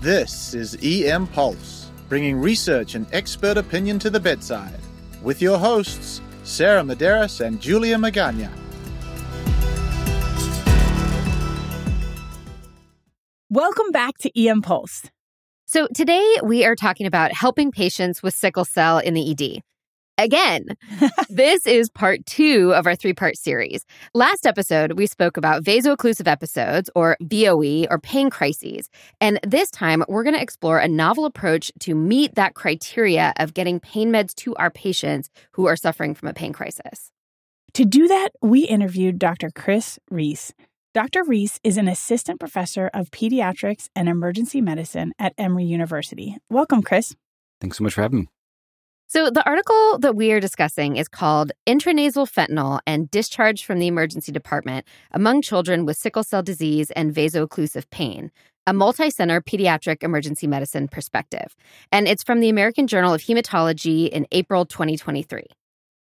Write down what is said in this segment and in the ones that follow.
This is EM Pulse, bringing research and expert opinion to the bedside, with your hosts, Sarah Medeiros and Julia Magaña. Welcome back to EM Pulse. So, today we are talking about helping patients with sickle cell in the ED. Again, this is part two of our three part series. Last episode, we spoke about vaso-occlusive episodes, or VOE, or pain crises. And this time, we're going to explore a novel approach to meet that criteria of getting pain meds to our patients who are suffering from a pain crisis. To do that, we interviewed Dr. Chris Rees. Dr. Rees is an assistant professor of pediatrics and emergency medicine at Emory University. Welcome, Chris. Thanks so much for having me. So, the article that we are discussing is called Intranasal Fentanyl and Discharge from the Emergency Department Among Children with Sickle Cell Disease and Vaso-Occlusive Pain, a multi center pediatric emergency medicine perspective. And it's from the American Journal of Hematology in April 2023.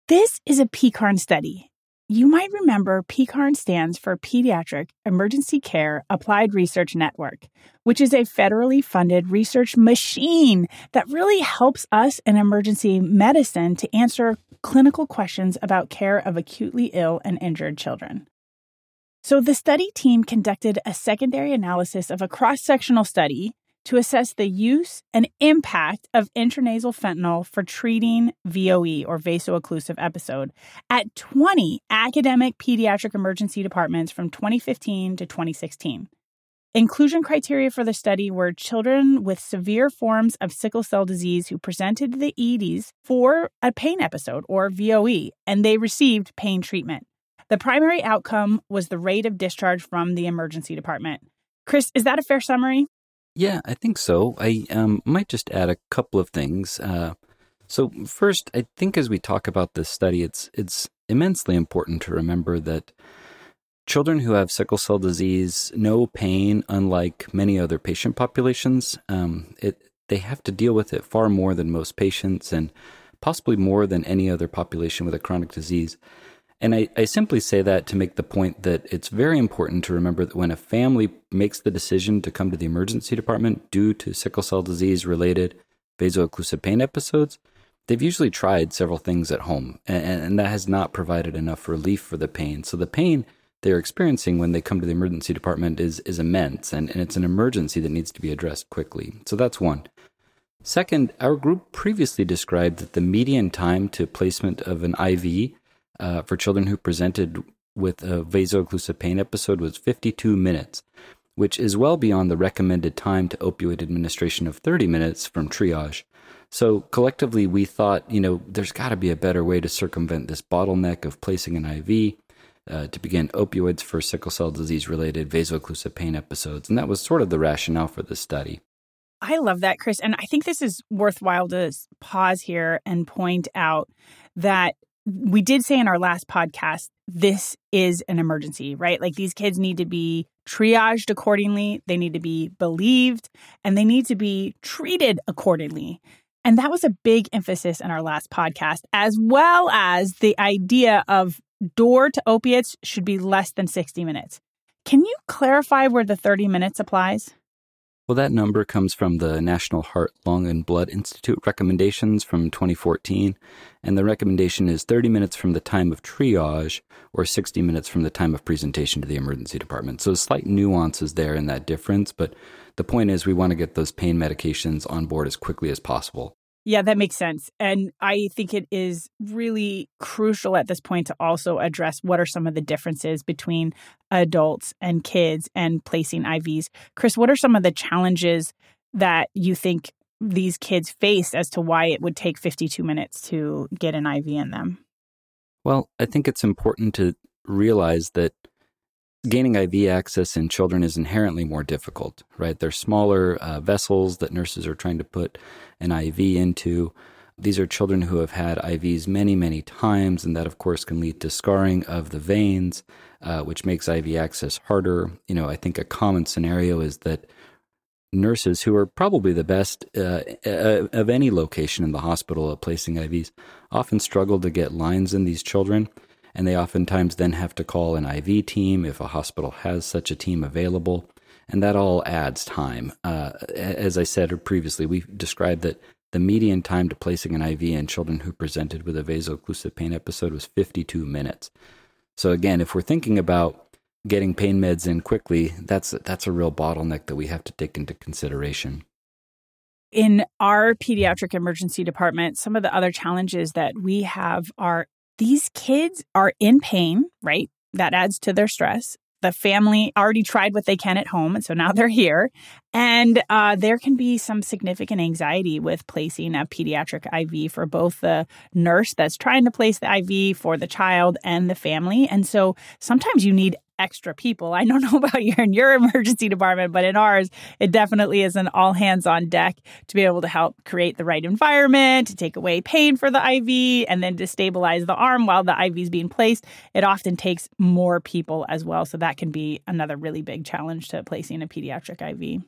This is a PECARN study. You might remember PECARN stands for Pediatric Emergency Care Applied Research Network, which is a federally funded research machine that really helps us in emergency medicine to answer clinical questions about care of acutely ill and injured children. So, the study team conducted a secondary analysis of a cross sectional study to assess the use and impact of intranasal fentanyl for treating VOE or vaso-occlusive episode at 20 academic pediatric emergency departments from 2015 to 2016. Inclusion criteria for the study were children with severe forms of sickle cell disease who presented to the EDs for a pain episode or VOE, and they received pain treatment. The primary outcome was the rate of discharge from the emergency department. Chris, is that a fair summary? Yeah, I think so. I um, might just add a couple of things. Uh, so first, I think as we talk about this study, it's it's immensely important to remember that children who have sickle cell disease know pain, unlike many other patient populations. Um, it they have to deal with it far more than most patients, and possibly more than any other population with a chronic disease. And I, I simply say that to make the point that it's very important to remember that when a family makes the decision to come to the emergency department due to sickle cell disease related vaso-occlusive pain episodes, they've usually tried several things at home, and, and that has not provided enough relief for the pain. So the pain they're experiencing when they come to the emergency department is, is immense, and, and it's an emergency that needs to be addressed quickly. So that's one. Second, our group previously described that the median time to placement of an IV uh, for children who presented with a vaso-occlusive pain episode was 52 minutes, which is well beyond the recommended time to opioid administration of 30 minutes from triage. So collectively, we thought, you know, there's got to be a better way to circumvent this bottleneck of placing an IV uh, to begin opioids for sickle cell disease related vaso-occlusive pain episodes. And that was sort of the rationale for this study. I love that, Chris. And I think this is worthwhile to pause here and point out that we did say in our last podcast, this is an emergency, right? Like these kids need to be triaged accordingly, they need to be believed, and they need to be treated accordingly. And that was a big emphasis in our last podcast, as well as the idea of door to opiates should be less than 60 minutes. Can you clarify where the 30 minutes applies? Well, that number comes from the National Heart, Lung, and Blood Institute recommendations from 2014. And the recommendation is 30 minutes from the time of triage or 60 minutes from the time of presentation to the emergency department. So, slight nuances there in that difference. But the point is, we want to get those pain medications on board as quickly as possible. Yeah, that makes sense. And I think it is really crucial at this point to also address what are some of the differences between adults and kids and placing IVs. Chris, what are some of the challenges that you think these kids face as to why it would take 52 minutes to get an IV in them? Well, I think it's important to realize that gaining IV access in children is inherently more difficult, right? They're smaller uh, vessels that nurses are trying to put an IV into. These are children who have had IVs many, many times, and that, of course, can lead to scarring of the veins, uh, which makes IV access harder. You know, I think a common scenario is that nurses, who are probably the best uh, uh of any location in the hospital at placing IVs, often struggle to get lines in these children and they oftentimes then have to call an IV team if a hospital has such a team available. and that all adds time. Uh, as I said previously, we described that the median time to placing an IV in children who presented with a vaso-occlusive pain episode was 52 minutes. So again, if we're thinking about getting pain meds in quickly, that's that's a real bottleneck that we have to take into consideration. In our pediatric emergency department, some of the other challenges that we have are these kids are in pain, right? That adds to their stress the family already tried what they can at home, and so now they're here. And uh, there can be some significant anxiety with placing a pediatric IV for both the nurse that's trying to place the IV for the child and the family. And so sometimes you need extra people. I don't know about you in your emergency department, but in ours, it definitely is an all hands on deck to be able to help create the right environment, to take away pain for the IV, and then to stabilize the arm while the IV is being placed. It often takes more people as well. So that can be another really big challenge to placing a pediatric IV.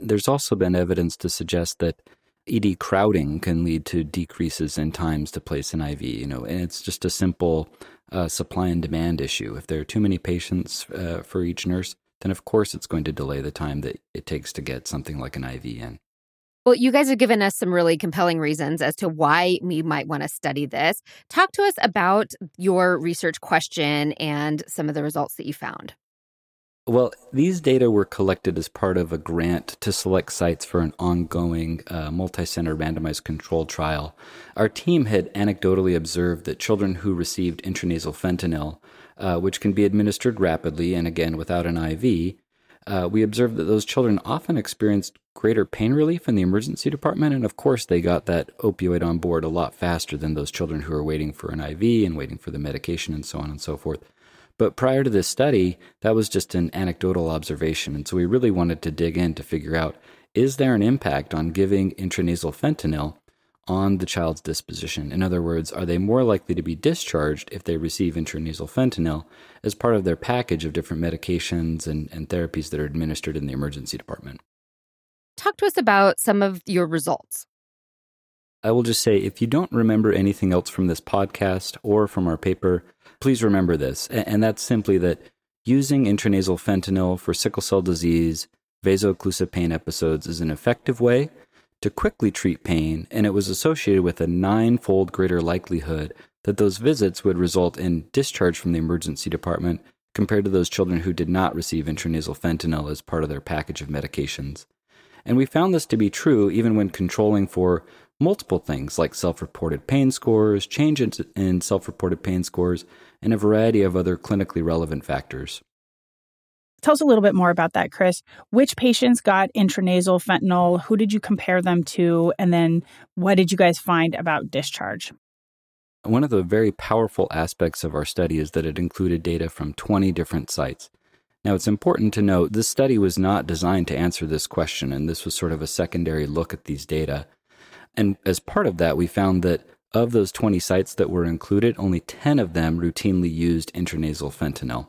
There's also been evidence to suggest that ED crowding can lead to decreases in times to place an IV, you know, and it's just a simple uh, supply and demand issue. If there are too many patients uh, for each nurse, then of course it's going to delay the time that it takes to get something like an IV in. Well, you guys have given us some really compelling reasons as to why we might want to study this. Talk to us about your research question and some of the results that you found. Well, these data were collected as part of a grant to select sites for an ongoing uh, multi center randomized controlled trial. Our team had anecdotally observed that children who received intranasal fentanyl, uh, which can be administered rapidly and again without an IV, uh, we observed that those children often experienced greater pain relief in the emergency department. And of course, they got that opioid on board a lot faster than those children who are waiting for an IV and waiting for the medication and so on and so forth. But prior to this study, that was just an anecdotal observation. And so we really wanted to dig in to figure out is there an impact on giving intranasal fentanyl on the child's disposition? In other words, are they more likely to be discharged if they receive intranasal fentanyl as part of their package of different medications and, and therapies that are administered in the emergency department? Talk to us about some of your results. I will just say if you don't remember anything else from this podcast or from our paper, please remember this. And that's simply that using intranasal fentanyl for sickle cell disease, vaso-occlusive pain episodes is an effective way to quickly treat pain, and it was associated with a nine-fold greater likelihood that those visits would result in discharge from the emergency department compared to those children who did not receive intranasal fentanyl as part of their package of medications. And we found this to be true even when controlling for multiple things like self reported pain scores, changes in self reported pain scores, and a variety of other clinically relevant factors. Tell us a little bit more about that, Chris. Which patients got intranasal fentanyl? Who did you compare them to? And then what did you guys find about discharge? One of the very powerful aspects of our study is that it included data from 20 different sites. Now, it's important to note this study was not designed to answer this question, and this was sort of a secondary look at these data. And as part of that, we found that of those 20 sites that were included, only 10 of them routinely used intranasal fentanyl.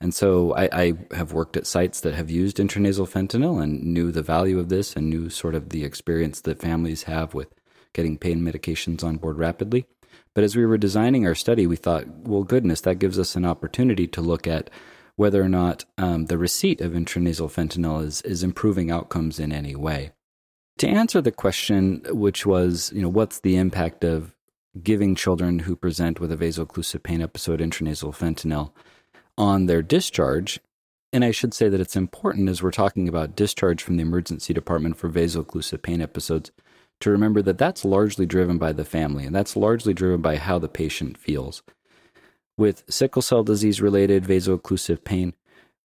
And so I, I, have worked at sites that have used intranasal fentanyl and knew the value of this and knew sort of the experience that families have with getting pain medications on board rapidly. But as we were designing our study, we thought, well, goodness, that gives us an opportunity to look at whether or not um, the receipt of intranasal fentanyl is, is improving outcomes in any way. To answer the question, which was, you know, what's the impact of giving children who present with a vaso-occlusive pain episode intranasal fentanyl on their discharge? And I should say that it's important as we're talking about discharge from the emergency department for vaso-occlusive pain episodes to remember that that's largely driven by the family and that's largely driven by how the patient feels. With sickle cell disease related vaso-occlusive pain,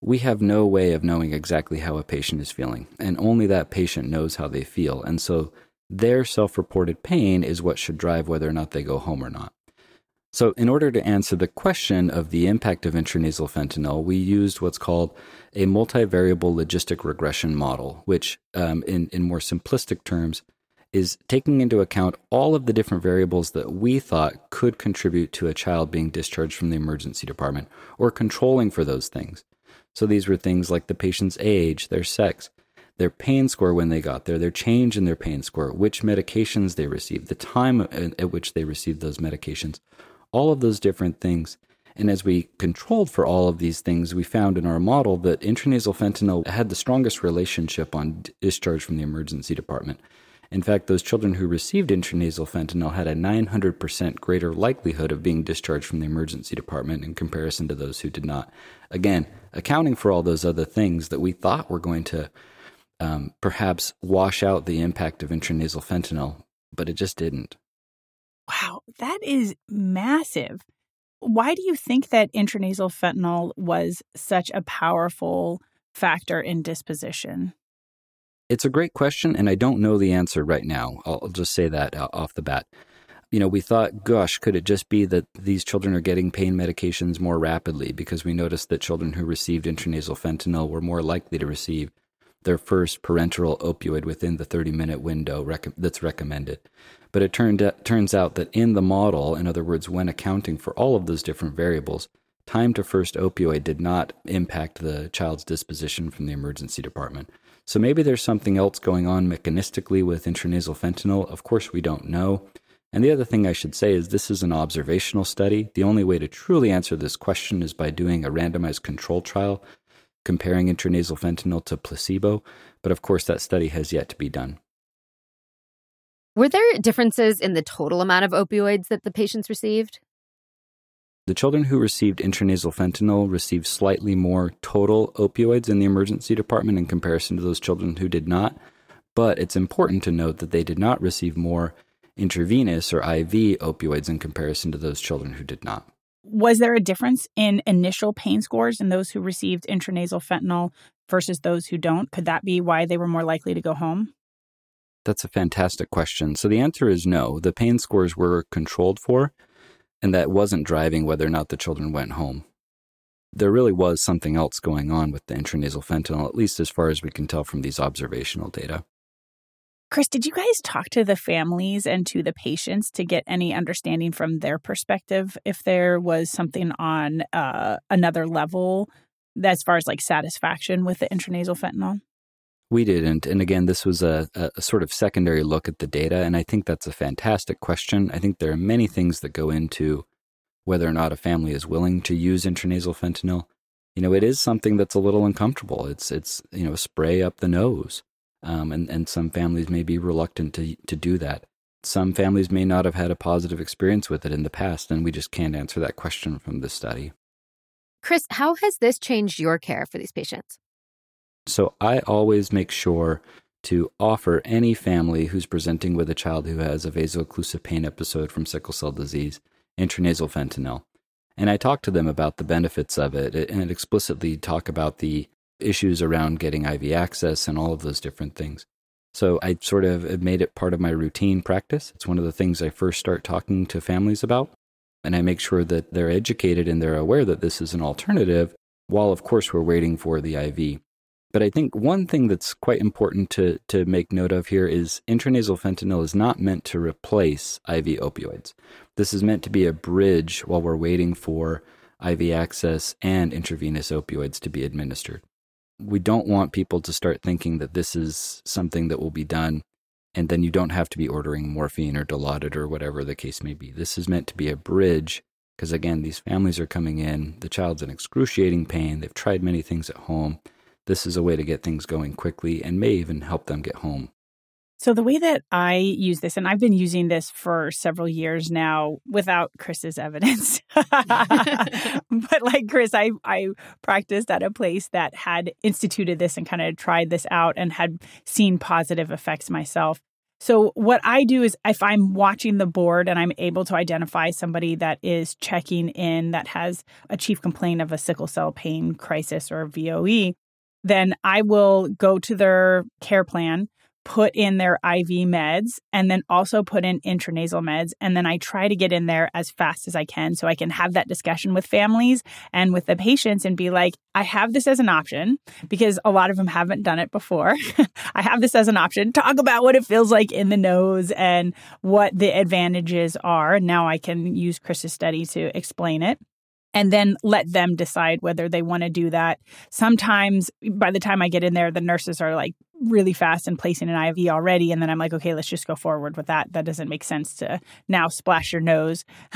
we have no way of knowing exactly how a patient is feeling, and only that patient knows how they feel. And so their self reported pain is what should drive whether or not they go home or not. So, in order to answer the question of the impact of intranasal fentanyl, we used what's called a multivariable logistic regression model, which, um, in, in more simplistic terms, is taking into account all of the different variables that we thought could contribute to a child being discharged from the emergency department or controlling for those things. So these were things like the patient's age, their sex, their pain score when they got there, their change in their pain score, which medications they received, the time at which they received those medications, all of those different things. And as we controlled for all of these things, we found in our model that intranasal fentanyl had the strongest relationship on discharge from the emergency department. In fact, those children who received intranasal fentanyl had a 900% greater likelihood of being discharged from the emergency department in comparison to those who did not. Again, accounting for all those other things that we thought were going to um, perhaps wash out the impact of intranasal fentanyl, but it just didn't. Wow, that is massive. Why do you think that intranasal fentanyl was such a powerful factor in disposition? It's a great question, and I don't know the answer right now. I'll just say that uh, off the bat. You know, we thought, gosh, could it just be that these children are getting pain medications more rapidly because we noticed that children who received intranasal fentanyl were more likely to receive their first parenteral opioid within the 30 minute window rec- that's recommended. But it turned, uh, turns out that in the model, in other words, when accounting for all of those different variables, time to first opioid did not impact the child's disposition from the emergency department. So maybe there's something else going on mechanistically with intranasal fentanyl. Of course, we don't know. And the other thing I should say is this is an observational study. The only way to truly answer this question is by doing a randomized control trial comparing intranasal fentanyl to placebo, but of course, that study has yet to be done. Were there differences in the total amount of opioids that the patients received? The children who received intranasal fentanyl received slightly more total opioids in the emergency department in comparison to those children who did not. But it's important to note that they did not receive more intravenous or IV opioids in comparison to those children who did not. Was there a difference in initial pain scores in those who received intranasal fentanyl versus those who don't? Could that be why they were more likely to go home? That's a fantastic question. So the answer is no. The pain scores were controlled for, and that wasn't driving whether or not the children went home. There really was something else going on with the intranasal fentanyl, at least as far as we can tell from these observational data. Chris, did you guys talk to the families and to the patients to get any understanding from their perspective if there was something on uh, another level as far as like satisfaction with the intranasal fentanyl? We didn't. And again, this was a, a, sort of secondary look at the data. And I think that's a fantastic question. I think there are many things that go into whether or not a family is willing to use intranasal fentanyl. You know, it is something that's a little uncomfortable. It's, it's you know, spray up the nose. Um, and, and some families may be reluctant to, to do that. Some families may not have had a positive experience with it in the past, and we just can't answer that question from this study. Chris, how has this changed your care for these patients? So I always make sure to offer any family who's presenting with a child who has a vaso-occlusive pain episode from sickle cell disease intranasal fentanyl. And I talk to them about the benefits of it and explicitly talk about the issues around getting IV access and all of those different things. So I sort of made it part of my routine practice. It's one of the things I first start talking to families about. And I make sure that they're educated and they're aware that this is an alternative, while of course we're waiting for the IV. But I think one thing that's quite important to, to make note of here is intranasal fentanyl is not meant to replace IV opioids. This is meant to be a bridge while we're waiting for IV access and intravenous opioids to be administered we don't want people to start thinking that this is something that will be done and then you don't have to be ordering morphine or dilaudid or whatever the case may be. This is meant to be a bridge because, again, these families are coming in. The child's in excruciating pain. They've tried many things at home. This is a way to get things going quickly and may even help them get home. So, the way that I use this, and I've been using this for several years now without Chris's evidence. but like Chris, I, I practiced at a place that had instituted this and kind of tried this out and had seen positive effects myself. So, what I do is if I'm watching the board and I'm able to identify somebody that is checking in that has a chief complaint of a sickle cell pain crisis or VOE, then I will go to their care plan put in their IV meds and then also put in intranasal meds. And then I try to get in there as fast as I can so I can have that discussion with families and with the patients and be like, I have this as an option because a lot of them haven't done it before. I have this as an option. Talk about what it feels like in the nose and what the advantages are. Now I can use Chris's study to explain it. And then let them decide whether they want to do that. Sometimes by the time I get in there, the nurses are like really fast and placing an IV already. And then I'm like, okay, let's just go forward with that. That doesn't make sense to now splash your nose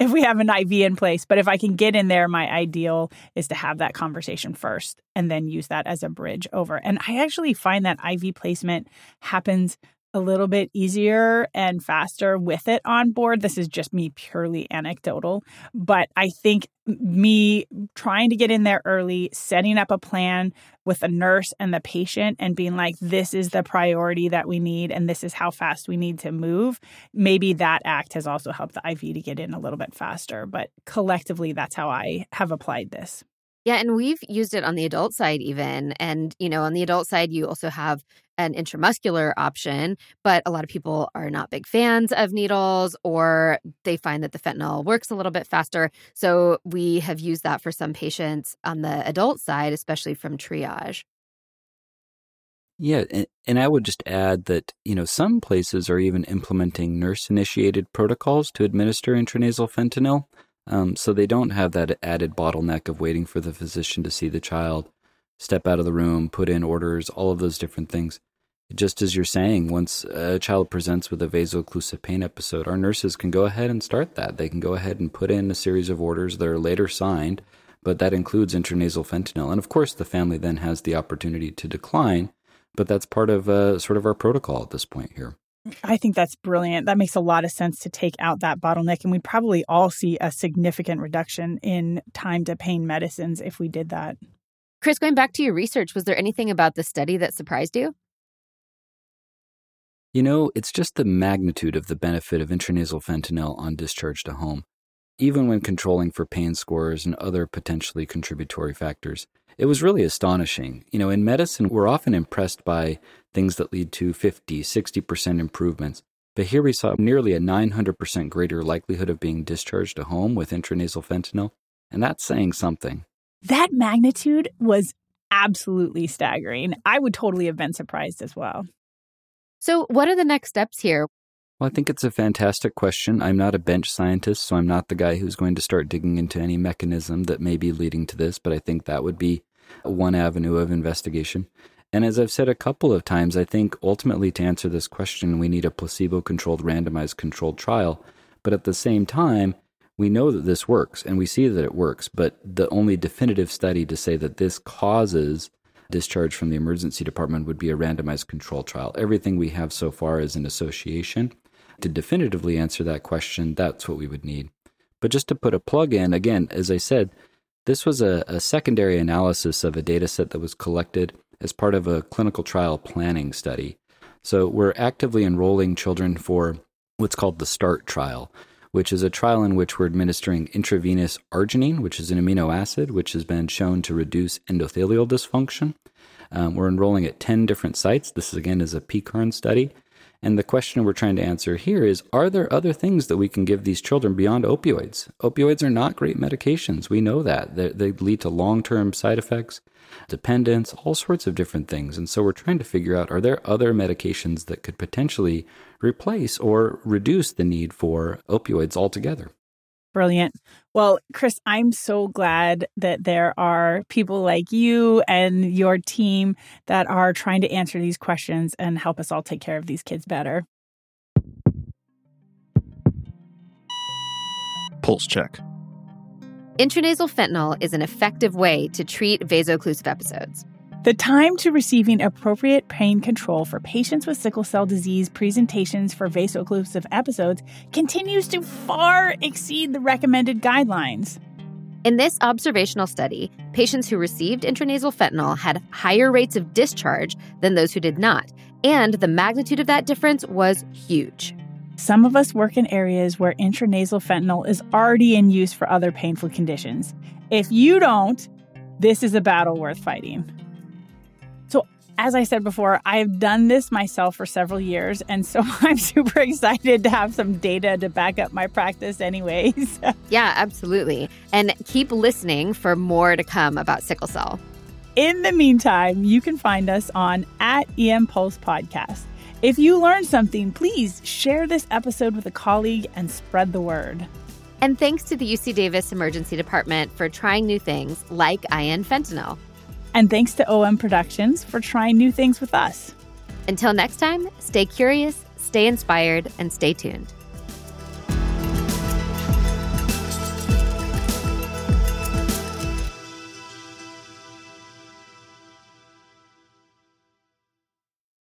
if we have an IV in place. But if I can get in there, my ideal is to have that conversation first and then use that as a bridge over. And I actually find that IV placement happens a little bit easier and faster with it on board. This is just me purely anecdotal, but I think me trying to get in there early, setting up a plan with a nurse and the patient and being like, this is the priority that we need and this is how fast we need to move. Maybe that act has also helped the IV to get in a little bit faster, but collectively, that's how I have applied this. Yeah, and we've used it on the adult side even. And, you know, on the adult side, you also have an intramuscular option, but a lot of people are not big fans of needles or they find that the fentanyl works a little bit faster. So we have used that for some patients on the adult side, especially from triage. Yeah, and, and I would just add that, you know, some places are even implementing nurse initiated protocols to administer intranasal fentanyl. Um, so they don't have that added bottleneck of waiting for the physician to see the child, step out of the room, put in orders, all of those different things. Just as you're saying, once a child presents with a vaso-occlusive pain episode, our nurses can go ahead and start that. They can go ahead and put in a series of orders that are later signed, but that includes intranasal fentanyl. And of course, the family then has the opportunity to decline, but that's part of uh, sort of our protocol at this point here. I think that's brilliant. That makes a lot of sense to take out that bottleneck. And we'd probably all see a significant reduction in time to pain medicines if we did that. Chris, going back to your research, was there anything about the study that surprised you? You know, it's just the magnitude of the benefit of intranasal fentanyl on discharge to home, even when controlling for pain scores and other potentially contributory factors. It was really astonishing. You know, in medicine, we're often impressed by things that lead to 50, 60% improvements. But here we saw nearly a 900% greater likelihood of being discharged to home with intranasal fentanyl. And that's saying something. That magnitude was absolutely staggering. I would totally have been surprised as well. So, what are the next steps here? Well, I think it's a fantastic question. I'm not a bench scientist, so I'm not the guy who's going to start digging into any mechanism that may be leading to this, but I think that would be one avenue of investigation. And as I've said a couple of times, I think ultimately to answer this question, we need a placebo controlled, randomized controlled trial. But at the same time, we know that this works and we see that it works. But the only definitive study to say that this causes discharge from the emergency department would be a randomized controlled trial. Everything we have so far is an association. To definitively answer that question, that's what we would need. But just to put a plug in, again, as I said, this was a, a secondary analysis of a data set that was collected as part of a clinical trial planning study. So we're actively enrolling children for what's called the START trial, which is a trial in which we're administering intravenous arginine, which is an amino acid which has been shown to reduce endothelial dysfunction. Um, we're enrolling at 10 different sites. This, again, is a PECARN study. And the question we're trying to answer here is Are there other things that we can give these children beyond opioids? Opioids are not great medications. We know that. They, they lead to long term side effects, dependence, all sorts of different things. And so we're trying to figure out are there other medications that could potentially replace or reduce the need for opioids altogether? Brilliant. Well, Chris, I'm so glad that there are people like you and your team that are trying to answer these questions and help us all take care of these kids better. Pulse check. Intranasal fentanyl is an effective way to treat vaso-occlusive episodes. The time to receiving appropriate pain control for patients with sickle cell disease presentations for vaso-occlusive episodes continues to far exceed the recommended guidelines. In this observational study, patients who received intranasal fentanyl had higher rates of discharge than those who did not, and the magnitude of that difference was huge. Some of us work in areas where intranasal fentanyl is already in use for other painful conditions. If you don't, this is a battle worth fighting as I said before, I've done this myself for several years. And so I'm super excited to have some data to back up my practice, anyways. yeah, absolutely. And keep listening for more to come about sickle cell. In the meantime, you can find us on at EM Pulse Podcast. If you learned something, please share this episode with a colleague and spread the word. And thanks to the UC Davis Emergency Department for trying new things like IN fentanyl. And thanks to OM Productions for trying new things with us. Until next time, stay curious, stay inspired, and stay tuned.